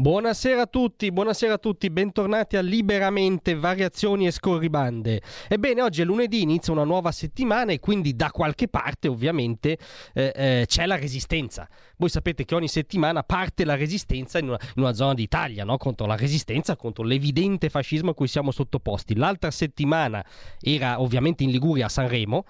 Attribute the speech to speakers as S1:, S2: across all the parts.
S1: Buonasera a tutti, buonasera a tutti, bentornati a Liberamente Variazioni e Scorribande. Ebbene, oggi è lunedì, inizia una nuova settimana e quindi da qualche parte ovviamente eh, eh, c'è la resistenza. Voi sapete che ogni settimana parte la resistenza in una, in una zona d'Italia, no? contro la resistenza, contro l'evidente fascismo a cui siamo sottoposti. L'altra settimana era ovviamente in Liguria a Sanremo.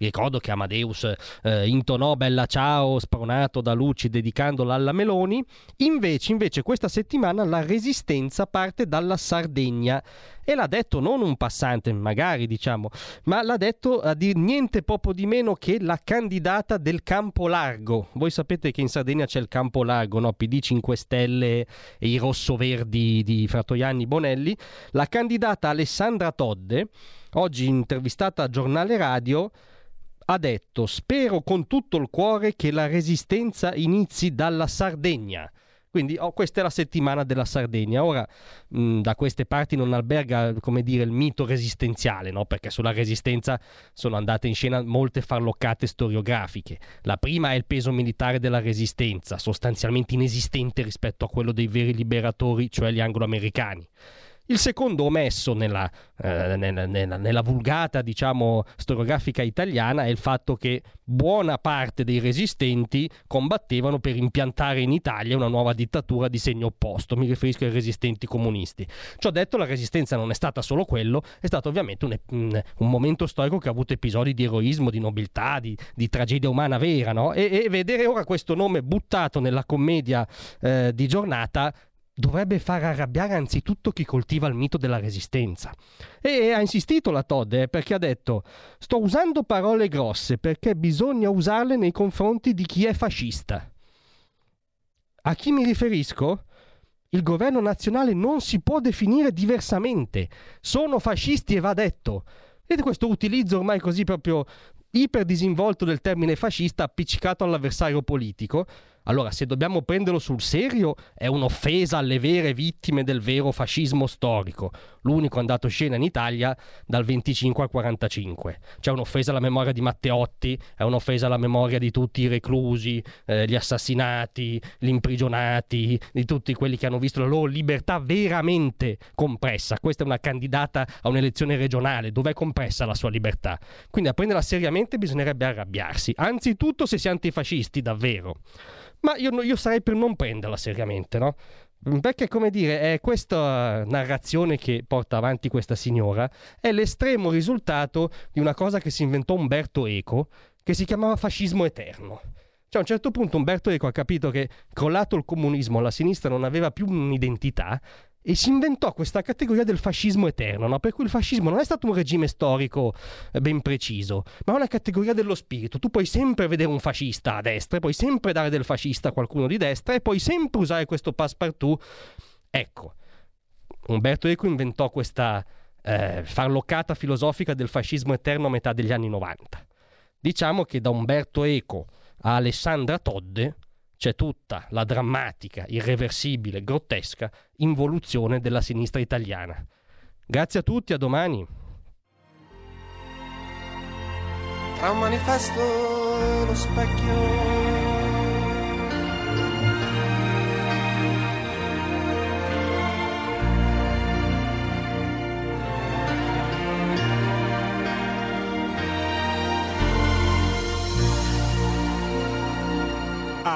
S1: Ricordo che Amadeus eh, intonò Bella Ciao spronato da Luci dedicandola alla Meloni. Invece, invece, questa settimana la resistenza parte dalla Sardegna. E l'ha detto non un passante, magari diciamo, ma l'ha detto a dir niente poco di meno che la candidata del Campo Largo. Voi sapete che in Sardegna c'è il Campo Largo, no? PD 5 Stelle e i rossoverdi di Fratoianni Bonelli. La candidata Alessandra Todde, oggi intervistata a Giornale Radio, ha detto spero con tutto il cuore che la resistenza inizi dalla Sardegna. Quindi oh, questa è la settimana della Sardegna. Ora mh, da queste parti non alberga, come dire, il mito resistenziale, no? perché sulla resistenza sono andate in scena molte farloccate storiografiche. La prima è il peso militare della resistenza, sostanzialmente inesistente rispetto a quello dei veri liberatori, cioè gli angloamericani. Il secondo omesso nella, eh, nella, nella, nella, vulgata, diciamo, storiografica italiana è il fatto che buona parte dei resistenti combattevano per impiantare in Italia una nuova dittatura di segno opposto. Mi riferisco ai resistenti comunisti. Ciò detto, la resistenza non è stata solo quello, è stato ovviamente un, un, momento storico che ha avuto episodi di eroismo, di nobiltà, di, di tragedia umana vera, no? e, e, vedere ora questo nome buttato nella commedia eh, di giornata dovrebbe far arrabbiare anzitutto chi coltiva il mito della resistenza. E ha insistito la Todd eh, perché ha detto sto usando parole grosse perché bisogna usarle nei confronti di chi è fascista. A chi mi riferisco? Il governo nazionale non si può definire diversamente. Sono fascisti e va detto. Vedete questo utilizzo ormai così proprio iperdisinvolto del termine fascista appiccicato all'avversario politico? Allora, se dobbiamo prenderlo sul serio, è un'offesa alle vere vittime del vero fascismo storico, l'unico andato scena in Italia dal 25 al 45. C'è un'offesa alla memoria di Matteotti, è un'offesa alla memoria di tutti i reclusi, eh, gli assassinati, gli imprigionati, di tutti quelli che hanno visto la loro libertà veramente compressa. Questa è una candidata a un'elezione regionale, dove è compressa la sua libertà. Quindi a prenderla seriamente bisognerebbe arrabbiarsi, anzitutto se si è antifascisti, davvero. Ma io, io sarei per non prenderla seriamente, no? Perché, come dire, è questa narrazione che porta avanti questa signora è l'estremo risultato di una cosa che si inventò Umberto Eco, che si chiamava fascismo eterno. Cioè, a un certo punto Umberto Eco ha capito che, crollato il comunismo, la sinistra non aveva più un'identità e si inventò questa categoria del fascismo eterno, no? per cui il fascismo non è stato un regime storico eh, ben preciso, ma una categoria dello spirito. Tu puoi sempre vedere un fascista a destra, puoi sempre dare del fascista a qualcuno di destra e puoi sempre usare questo passepartout. Ecco, Umberto Eco inventò questa eh, farloccata filosofica del fascismo eterno a metà degli anni 90. Diciamo che da Umberto Eco a Alessandra Todde c'è tutta la drammatica, irreversibile, grottesca involuzione della sinistra italiana. Grazie a tutti, a domani.
S2: Tra un manifesto e lo specchio